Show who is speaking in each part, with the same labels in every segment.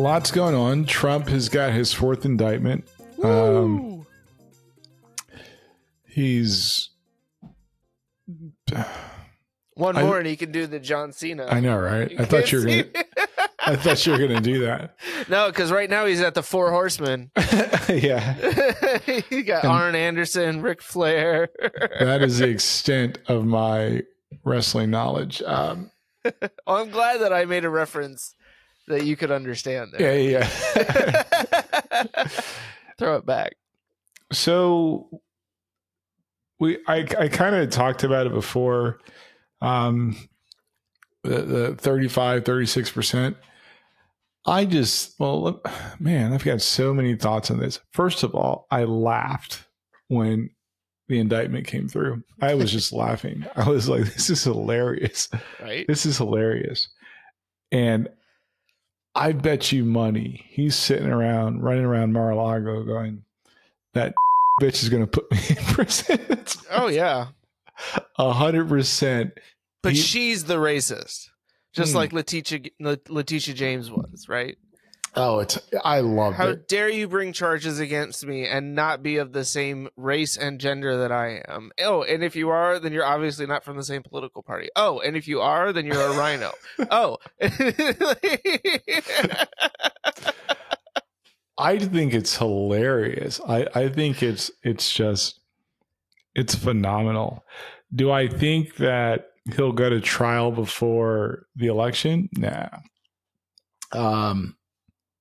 Speaker 1: lots going on. Trump has got his fourth indictment. Um, he's.
Speaker 2: One
Speaker 1: I-
Speaker 2: more, and he can do the John Cena.
Speaker 1: I know, right? I thought you were gonna. I thought you were gonna do that.
Speaker 2: no, because right now he's at the Four Horsemen.
Speaker 1: yeah,
Speaker 2: he got
Speaker 1: And-
Speaker 2: Arn Anderson, Ric Flair.
Speaker 1: that is the extent of my wrestling knowledge. Um,
Speaker 2: well, I'm glad that I made a reference that you could understand there.
Speaker 1: yeah, yeah.
Speaker 2: Throw it back.
Speaker 1: so we i i kind of talked about it before um the, the 35 36% i just well man i've got so many thoughts on this first of all i laughed when the indictment came through i was just laughing i was like this is hilarious
Speaker 2: Right?
Speaker 1: this is hilarious and i bet you money he's sitting around running around mar-a-lago going that bitch is going to put me in prison
Speaker 2: Oh yeah.
Speaker 1: a hundred percent
Speaker 2: But
Speaker 1: He-
Speaker 2: she's the racist. Just
Speaker 1: Hmm.
Speaker 2: like Letitia Letitia James was, right?
Speaker 1: Oh it's i loved
Speaker 2: How dare you bring charges against me and not be of the same race and gender that I am? Oh, and if you are, then you're obviously not from the same political party. Oh, and if you are, then you're a RINO. oh.
Speaker 1: i think it's hilarious i i think it's it's just it's phenomenal do i think that he'll go to trial before the election nah um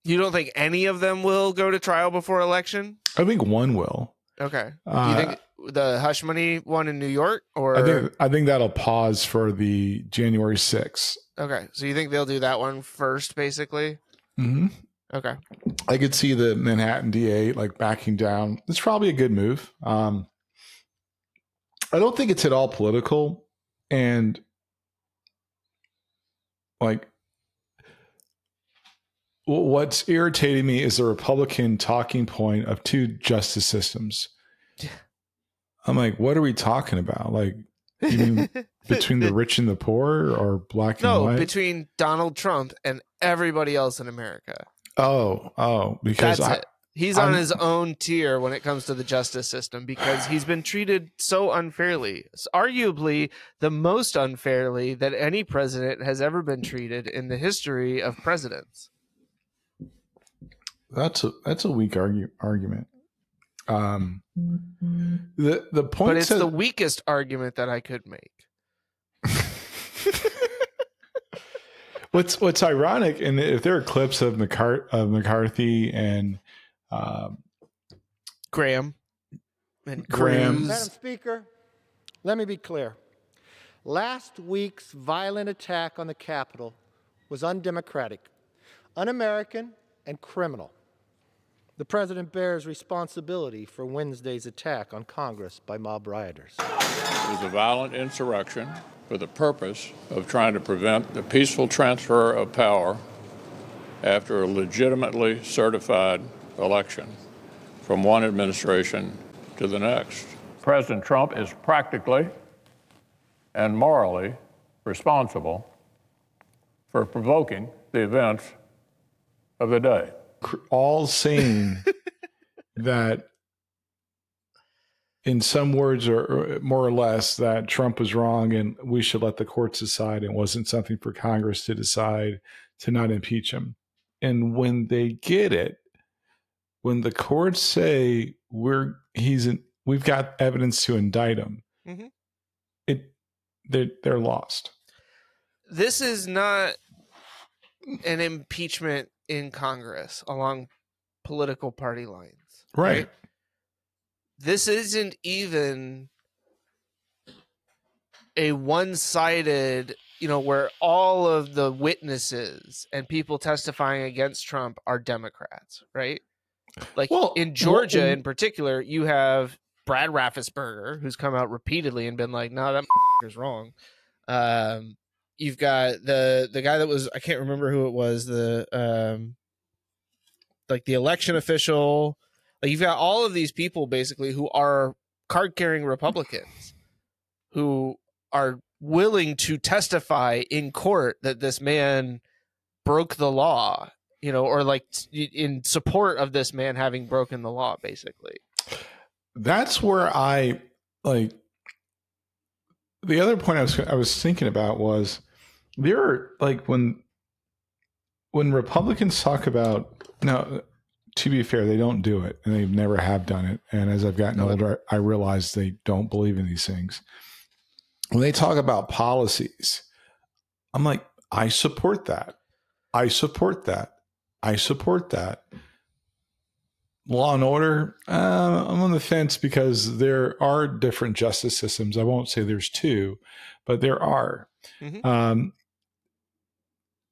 Speaker 2: you don't think any of them will go to trial before election?
Speaker 1: i think one will
Speaker 2: Okay. Do
Speaker 1: Uh,
Speaker 2: you think the hush money one in New York or
Speaker 1: I think I think that'll pause for the January 6th.
Speaker 2: Okay. So you think they'll do that one first basically?
Speaker 1: Mm-hmm.
Speaker 2: Okay.
Speaker 1: I could see the Manhattan DA like backing down. It's probably a good move. Um, I don't think it's at all political, and like what's irritating me is the Republican talking point of two justice systems. I'm like, what are we talking about? Like You mean between the rich and the poor, or black and
Speaker 2: no,
Speaker 1: white?
Speaker 2: between Donald Trump and everybody else in America.
Speaker 1: oh, oh, because
Speaker 2: That's
Speaker 1: I,
Speaker 2: it. He's on
Speaker 1: I'm-
Speaker 2: his own tier when it comes to the justice system because he's been treated so unfairly. It's arguably the most unfairly that any president has ever been treated in the history of presidents.
Speaker 1: That's a that's a weak argue, argument. Um, the the point
Speaker 2: But it's
Speaker 1: to-
Speaker 2: the weakest argument that I could make.
Speaker 1: what's what's ironic, and if there are clips of McCart of McCarthy and um,
Speaker 2: Graham and
Speaker 1: Graham.
Speaker 3: Madam Speaker, let me be clear. Last week's violent attack on the Capitol was undemocratic, un American, and criminal. The President bears responsibility for Wednesday's attack on Congress by mob rioters.
Speaker 4: It was a violent insurrection for the purpose of trying to prevent the peaceful transfer of power after a legitimately certified election from one administration to the next. President Trump is practically and morally responsible for provoking the events of the day.
Speaker 1: All saying that in some words or, or more or less that Trump was wrong and we should let the courts decide and wasn't something for Congress to decide to not impeach him. And when they get it, when the courts say we're he's in, we've got evidence to indict him,
Speaker 2: Mhm.
Speaker 1: it they're, they're lost.
Speaker 2: this is not an impeachment in Congress along political party lines.
Speaker 1: Right.
Speaker 2: This isn't even a one-sided, you know, where all of the witnesses and people testifying against Trump are Democrats, right? Like
Speaker 1: Well,
Speaker 2: in Georgia
Speaker 1: well,
Speaker 2: in particular, you have Brad Raffensperger who's come out repeatedly and been like, "No, that is wrong." Um, you've got the the guy that was I can't remember who it was the um like the election official like you've got all of these people basically who are card carrying Republicans who are willing to testify in court that this man broke the law you know, or like in support of this man having broken the law, basically.
Speaker 1: That's where I like. The other point I was I was thinking about was there are like when when Republicans talk about now. To be fair, they don't do it, and they never have done it. And as I've gotten older, I realize they don't believe in these things. When they talk about policies, I'm like, I support that. I support that. I support that. Law and order, uh, I'm on the fence because there are different justice systems. I won't say there's two, but there are.
Speaker 2: Mhm.
Speaker 1: Um,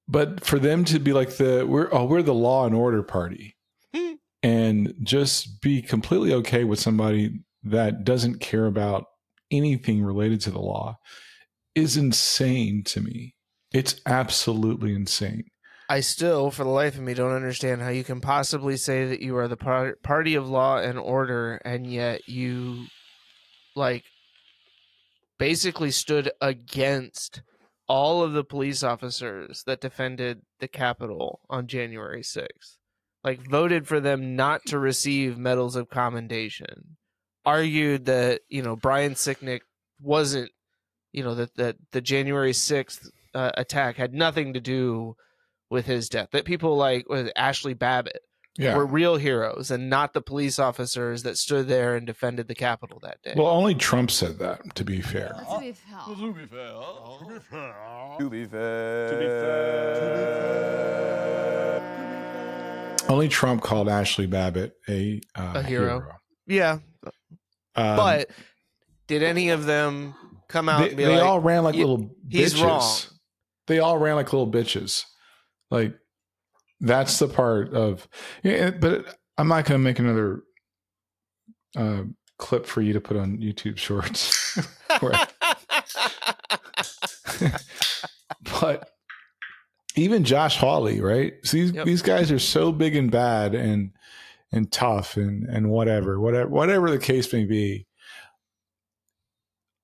Speaker 1: but for them to be like the we're oh we're the law and order party,
Speaker 2: Hmm.
Speaker 1: and just be completely okay with somebody that doesn't care about anything related to the law is insane to me. It's absolutely insane.
Speaker 2: I still, for the life of me, don't understand how you can possibly say that you are the par- party of law and order, and yet you, like, basically stood against all of the police officers that defended the Capitol on January 6th. Like, voted for them not to receive medals of commendation. Argued that, you know, Brian Sicknick wasn't, you know, that, that the January 6th uh, attack had nothing to do with his death. That people like Ashley Babbitt
Speaker 1: Yeah.
Speaker 2: were real heroes and not the police officers that stood there and defended the Capitol that day.
Speaker 1: Well, only Trump said that, to be fair.
Speaker 5: To be fair.
Speaker 6: To be fair.
Speaker 7: To be fair.
Speaker 6: To be fair.
Speaker 1: Only Trump called Ashley Babbitt a, uh,
Speaker 2: A hero.
Speaker 1: hero.
Speaker 2: yeah,
Speaker 1: Um,
Speaker 2: but did any of them come out
Speaker 1: they,
Speaker 2: and be
Speaker 1: they
Speaker 2: like,
Speaker 1: all ran like little
Speaker 2: he's
Speaker 1: bitches.
Speaker 2: wrong.
Speaker 1: They all ran like little bitches. Like that's the part of. Yeah, but I'm not going to make another uh, clip for you to put on YouTube Shorts. But even Josh Hawley, right? So these
Speaker 2: Yep.
Speaker 1: these guys are so big and bad and and tough and and whatever, whatever whatever the case may be.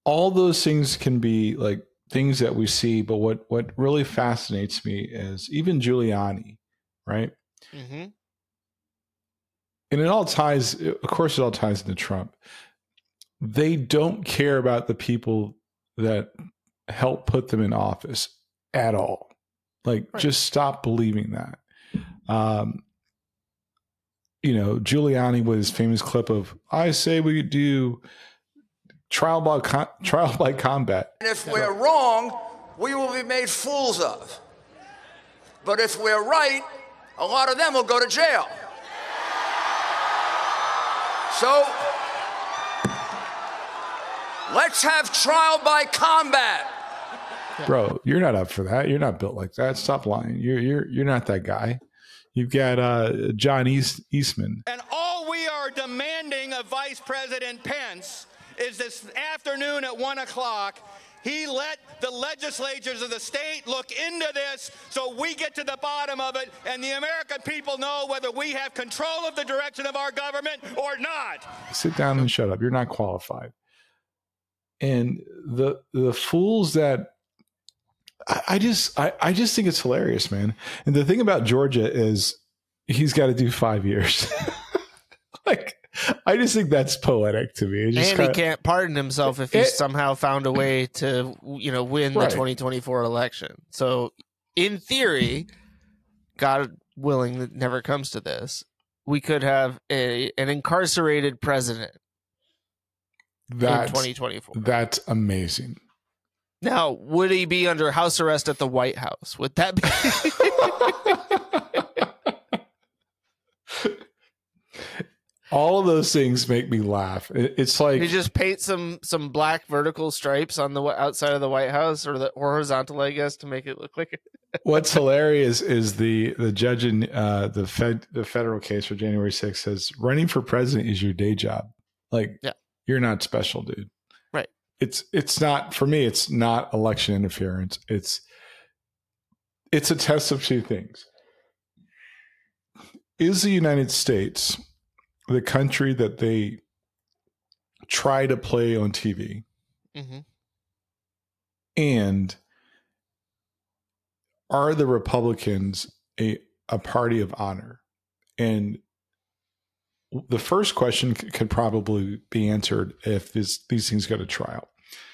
Speaker 1: All those things can be like things that we see, but what what really fascinates me is even Giuliani, right?
Speaker 2: Mm-hmm.
Speaker 1: and it all ties of course it all ties into trump they don't care about the people that help put them in office at all like
Speaker 2: Right.
Speaker 1: just stop believing that um you know giuliani with his famous clip of i say we do trial by com- trial by combat
Speaker 8: And if we're wrong, we will be made fools of. But if we're right, a lot of them will go to jail. So let's have trial by combat.
Speaker 1: bro you're not up for that. You're not built like that. Stop lying. You're you're you're not that guy. You've got uh john East, eastman.
Speaker 9: And all we are demanding of Vice President Pence is this afternoon at 1 o'clock, he let the legislatures of the state look into this so we get to the bottom of it and the American people know whether we have control of the direction of our government or not.
Speaker 1: sit down and shut up. You're not qualified. And the the fools that I, I just I, I just think it's hilarious, man. And the thing about Georgia is he's got to do five years. like I just think that's poetic to me. It just
Speaker 2: and he
Speaker 1: kinda-
Speaker 2: can't pardon himself if he
Speaker 1: It-
Speaker 2: somehow found a way to, you know, win the 2024 election. So, in theory, God willing, that never comes to this, we could have a an incarcerated president in 2024.
Speaker 1: that's amazing.
Speaker 2: Now, would he be under house arrest at the White House? Would that be?
Speaker 1: All of those things make me laugh. It's like
Speaker 2: you just paint some some black vertical stripes on the outside of the White House, or the horizontal, I guess, to make it look like it.
Speaker 1: What's hilarious is the the judge in uh, the fed the federal case for January 6th says running for president is your day job. Like,
Speaker 2: Yeah.
Speaker 1: you're not special, dude.
Speaker 2: Right.
Speaker 1: It's it's not for me. It's not election interference. It's it's a test of two things. Is the United States the country that they try to play on TV?
Speaker 2: hmm
Speaker 1: And are the Republicans a a party of honor, and the first question c- could probably be answered if this, these things go to trial.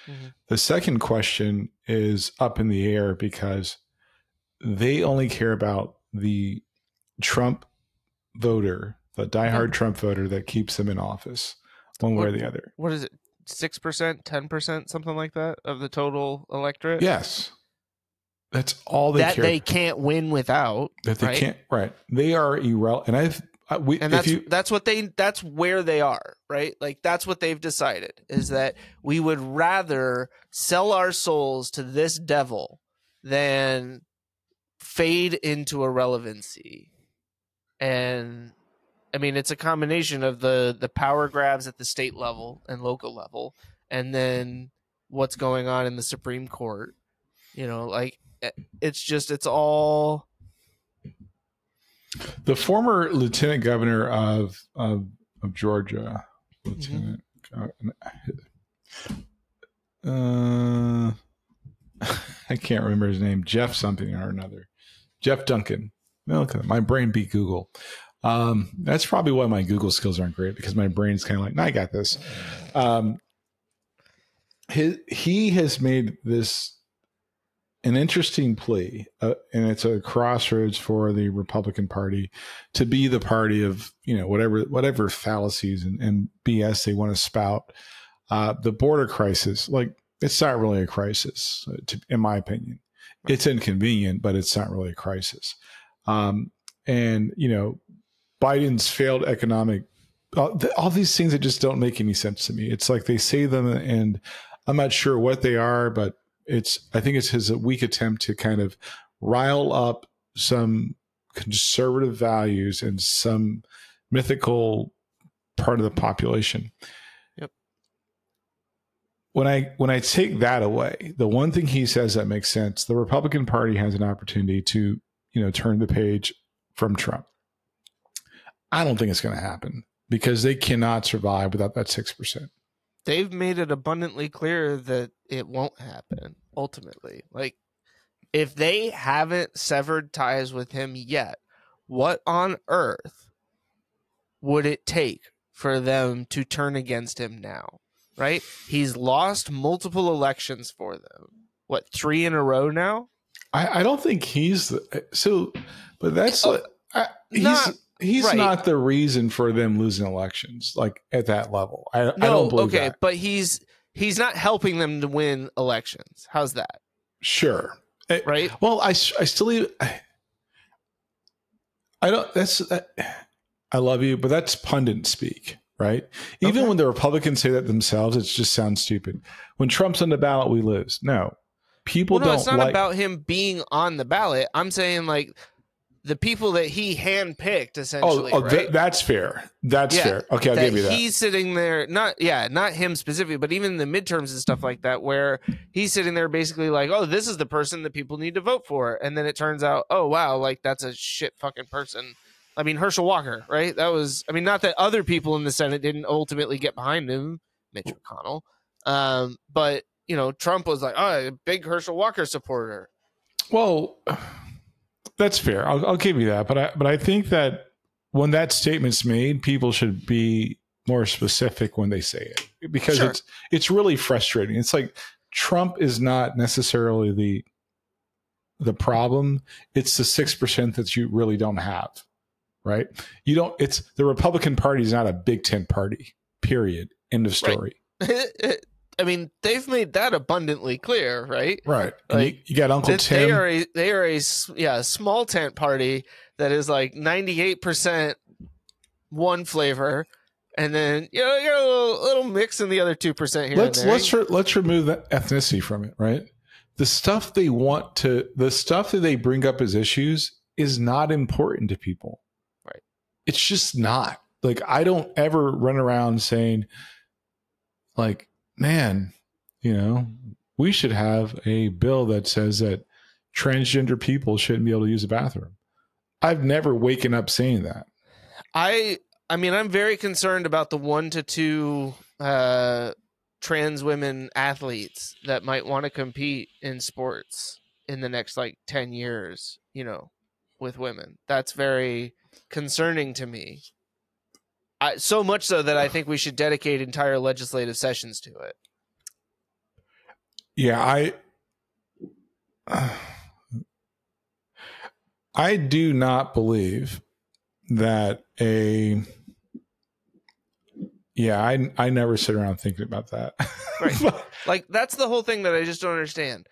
Speaker 2: Mhm.
Speaker 1: The second question is up in the air because they only care about the Trump voter, the diehard Trump voter that keeps him in office, one way or the other.
Speaker 2: What is it? Six percent, ten percent, something like that of the total electorate.
Speaker 1: Yes, that's all they
Speaker 2: that
Speaker 1: care.
Speaker 2: they can't win without.
Speaker 1: that they
Speaker 2: right?
Speaker 1: can't. Right, they are irrelevant. And I've I, we
Speaker 2: and that's
Speaker 1: you
Speaker 2: that's what they that's where they are right like that's what they've decided is that we would rather sell our souls to this devil than fade into irrelevancy and i mean it's a combination of the the power grabs at the state level and local level and then what's going on in the supreme court you know like eh, it's just it's all
Speaker 1: the former lieutenant governor of of, of Georgia,
Speaker 2: Mm-hmm.
Speaker 1: lieutenant. Uh, I can't remember his name. Jeff something or another. Jeff Duncan. That. my brain beat Google. Um, that's probably why my Google skills aren't great because my brain's kind of like, no, I got this. Um, his, he has made this an interesting plea, uh, and it's a crossroads for the Republican Party to be the party of you know whatever whatever fallacies and, and BS they want to spout. Uh, the border crisis, like it's not really a crisis, uh, to, in my opinion. It's inconvenient, but it's not really a crisis. Um, and you know, Biden's failed economic, all, th- all these things that just don't make any sense to me. It's like they say them, and I'm not sure what they are, but it's I think it's his weak attempt to kind of rile up some conservative values and some mythical part of the population.
Speaker 2: Yep.
Speaker 1: When I when I take that away, the one thing he says that makes sense, the Republican Party has an opportunity to, you know, turn the page from Trump. I don't think it's going to happen because they cannot survive without that 6%.
Speaker 2: they've made it abundantly clear that it won't happen ultimately. Like, if they haven't severed ties with him yet, what on earth would it take for them to turn against him now? Right? He's lost multiple elections for them. What, three in a row now?
Speaker 1: I, I don't think he's the, so, but that's
Speaker 2: Oh,
Speaker 1: like, I, he's
Speaker 2: not-
Speaker 1: he's
Speaker 2: right.
Speaker 1: not the reason for them losing elections like at that level. I, I don't believe
Speaker 2: okay,
Speaker 1: that.
Speaker 2: but he's he's not helping them to win elections. How's that?
Speaker 1: Sure, Eh,
Speaker 2: Right?
Speaker 1: Well, I I still I, I don't. That's that, I love you, but that's pundit speak, right? Even
Speaker 2: Okay.
Speaker 1: when the Republicans say that themselves, it just sounds stupid. When Trump's on the ballot, we lose. No, people
Speaker 2: well, no,
Speaker 1: don't
Speaker 2: it's not
Speaker 1: like.
Speaker 2: about him being on the ballot. I'm saying like the people that he handpicked,
Speaker 1: oh,
Speaker 2: essentially.
Speaker 1: oh
Speaker 2: right?
Speaker 1: th- that's fair. That's
Speaker 2: Yeah,
Speaker 1: fair. Okay, I'll give you that.
Speaker 2: he's sitting there, not yeah, not him specifically, but even the midterms and stuff like that, where he's sitting there basically like, oh, this is the person that people need to vote for, and then it turns out, oh wow, like that's a shit fucking person. I mean, Herschel Walker, right? That was, I mean, not that other people in the Senate didn't ultimately get behind him, Mitch McConnell, um, but you know, Trump was like, oh, a big Herschel Walker supporter.
Speaker 1: Well, that's fair. I'll, I'll give you that. But I but I think that when that statement's made, people should be more specific when they say it because
Speaker 2: Sure.
Speaker 1: it's it's really frustrating. It's like Trump is not necessarily the the problem. It's the six percent that you really don't have, right? You don't. It's the Republican Party is not a Big Tent party. Period. End of
Speaker 2: Right. I mean, they've made that abundantly clear, right?
Speaker 1: Right. And you, you got Uncle Tim.
Speaker 2: they are a they are a yeah small tent party that is like ninety eight percent one flavor, and then you know you got a little, little mix in the other two percent here.
Speaker 1: let's
Speaker 2: and there.
Speaker 1: let's re- let's remove that ethnicity from it right the stuff they want to the stuff that they bring up as issues is not important to people
Speaker 2: Right.
Speaker 1: it's just not like i don't ever run around saying like man you know we should have a bill that says that transgender people shouldn't be able to use a bathroom i've never waken up saying that
Speaker 2: I I mean I'm very concerned about the one to two uh, trans women athletes that might want to compete in sports in the next like ten years. You know, with women. That's very concerning to me. I, so much so that I think we should dedicate entire legislative sessions to it.
Speaker 1: Yeah, I I do not believe that a yeah, I I never sit around thinking about that.
Speaker 2: Right. Like that's the whole thing that I just don't understand.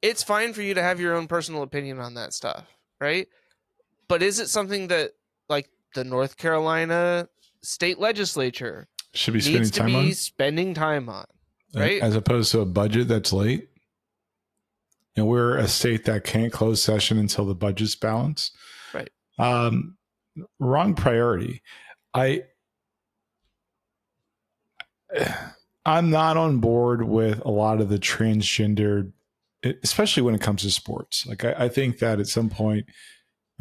Speaker 2: It's fine for you to have your own personal opinion on that stuff, right? But is it something that like the North Carolina state legislature
Speaker 1: Should be spending time
Speaker 2: be
Speaker 1: on
Speaker 2: spending time on? right?
Speaker 1: as opposed to a budget that's late. And we're a state that can't close session until the budget's balanced.
Speaker 2: Right.
Speaker 1: Um, wrong priority. I I'm not on board with a lot of the transgendered, especially when it comes to sports. Like I, I think that at some point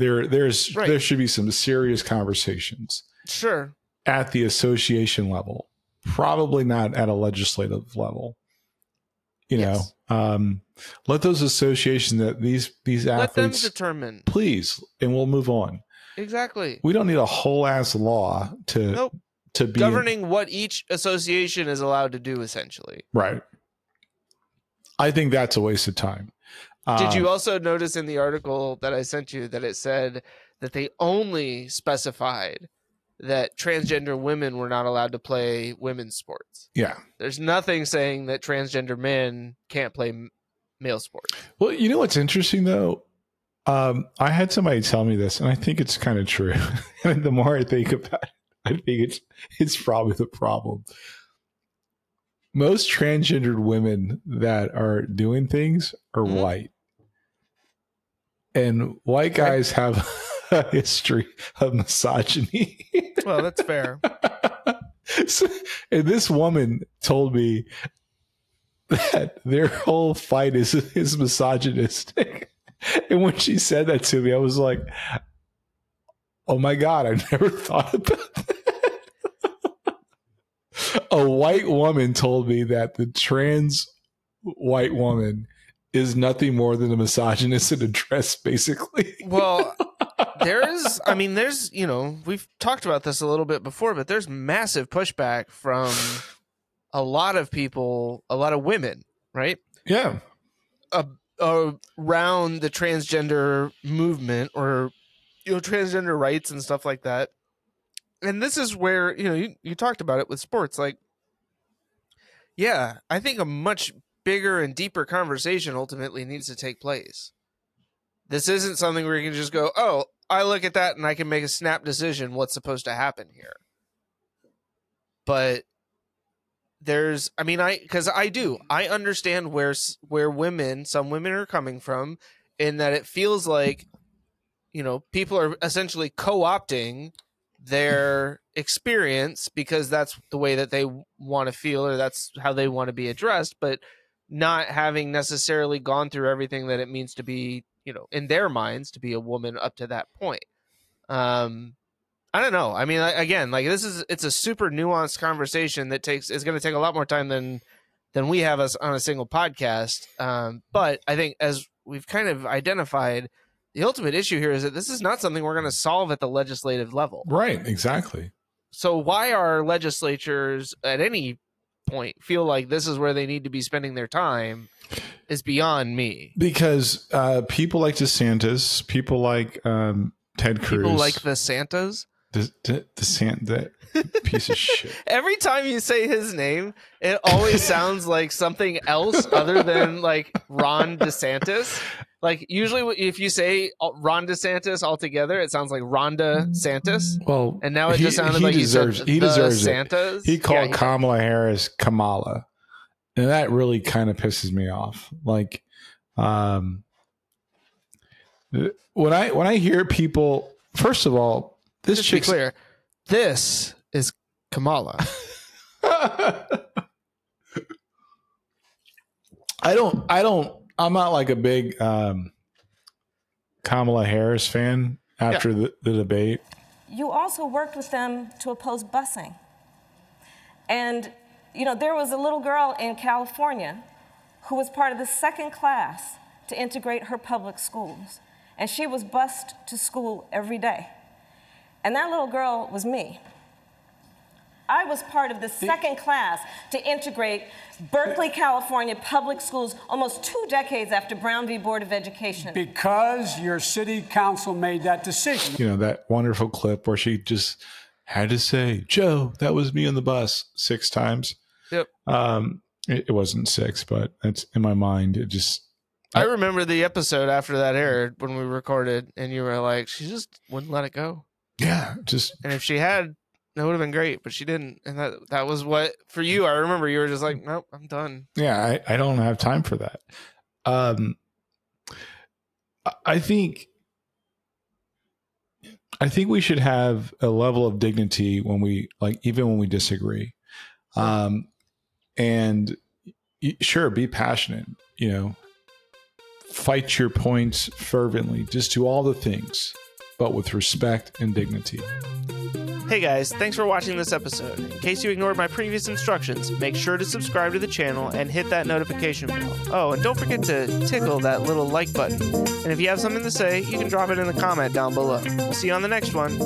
Speaker 1: there there's
Speaker 2: Right.
Speaker 1: there should be some serious conversations
Speaker 2: Sure.
Speaker 1: at the association level, probably not at a legislative level. You
Speaker 2: Yes.
Speaker 1: know, um, let those associations that these these
Speaker 2: Let them
Speaker 1: athletes,
Speaker 2: determine.
Speaker 1: please, and we'll move on.
Speaker 2: Exactly.
Speaker 1: We don't need a whole ass law to
Speaker 2: Nope.
Speaker 1: to be
Speaker 2: Governing what each association is allowed to do essentially.
Speaker 1: right. I think that's a waste of time.
Speaker 2: Did you
Speaker 1: Um,
Speaker 2: also notice in the article that I sent you that it said that they only specified that transgender women were not allowed to play women's sports?
Speaker 1: Yeah.
Speaker 2: There's nothing saying that transgender men can't play m- male sports.
Speaker 1: Well, you know what's interesting though? Um, I had somebody tell me this, and I think it's kind of true. and the more I think about it, I think it's it's probably the problem. Most transgendered women that are doing things are
Speaker 2: Mhm.
Speaker 1: white, and white
Speaker 2: Okay.
Speaker 1: guys have a history of misogyny.
Speaker 2: Well, that's fair.
Speaker 1: So- and this woman told me that their whole fight is is misogynistic. And when she said that to me, I was like, "Oh my god, I never thought about that." A white woman told me that the trans white woman is nothing more than a misogynist in a dress, basically.
Speaker 2: Well, there's, I mean, there's, you know, we've talked about this a little bit before, but there's massive pushback from a lot of people, a lot of women, right?
Speaker 1: Yeah,
Speaker 2: around the transgender movement or you know transgender rights and stuff like that and this is where you know you, you talked about it with sports like yeah i think a much bigger and deeper conversation ultimately needs to take place. This isn't something where you can just go oh i look at that and i can make a snap decision what's supposed to happen here. But there's i mean i because i do. I understand where where women some women are coming from in that it feels like you know people are essentially co-opting their experience because that's the way that they want to feel or that's how they want to be addressed but not having necessarily gone through everything that it means to be you know in their minds to be a woman up to that point um I don't know. I mean, again, like this is it's a super nuanced conversation that takes is going to take a lot more time than than we have us on a single podcast. Um, but I think as we've kind of identified, the ultimate issue here is that this is not something we're going to solve at the legislative level.
Speaker 1: right, exactly.
Speaker 2: So why are legislatures at any point feel like this is where they need to be spending their time is beyond me.
Speaker 1: Because uh, people like DeSantis, people like um, Ted Cruz,
Speaker 2: People like the Santas.
Speaker 1: The, De- DeSant- that piece of shit.
Speaker 2: Every time you say his name, it always sounds like something else other than like Ron DeSantis. Like usually, if you say Ron DeSantis altogether, it sounds like Rhonda Santis.
Speaker 1: Well,
Speaker 2: And now it
Speaker 1: he-
Speaker 2: just sounded
Speaker 1: he
Speaker 2: like
Speaker 1: deserves,
Speaker 2: you said
Speaker 1: he
Speaker 2: the
Speaker 1: deserves it.
Speaker 2: Santas.
Speaker 1: He called
Speaker 2: Yeah,
Speaker 1: Kamala Harris Kamala, and that really kind of pisses me off. Like, um, when I when I hear people, first of all, this
Speaker 2: just to be
Speaker 1: chick's
Speaker 2: clear. This is Kamala.
Speaker 1: I don't. I don't. I'm not like a big um, Kamala Harris fan after the, the debate.
Speaker 5: You also worked with them to oppose busing. And, you know, there was a little girl in California who was part of the second class to integrate her public schools. and she was bused to school every day. And that little girl was me. I was part of the second class to integrate Berkeley, California public schools almost two decades after Brown v. Board of Education.
Speaker 6: Because your city council made that decision.
Speaker 1: You know, that wonderful clip where she just had to say, Joe, that was me on the bus six times.
Speaker 2: Yep.
Speaker 1: Um, it, it wasn't six, but it's in my mind. It just,
Speaker 2: I remember the episode after that aired when we recorded, and you were like, she just wouldn't let it go.
Speaker 1: yeah, just
Speaker 2: And if she had, that would have been great, but she didn't. And that that was what for you. I remember you were just like, nope, I'm done.
Speaker 1: yeah I, I don't have time for that um I- think i think we should have a level of dignity when we like even when we disagree um and sure be passionate you know fight your points fervently just do all the things but with respect and dignity
Speaker 2: Hey guys, thanks for watching this episode. In case you ignored my previous instructions, make sure to subscribe to the channel and hit that notification bell. Oh, and don't forget to tickle that little like button. And if you have something to say, you can drop it in the comment down below. We'll see you on the next one.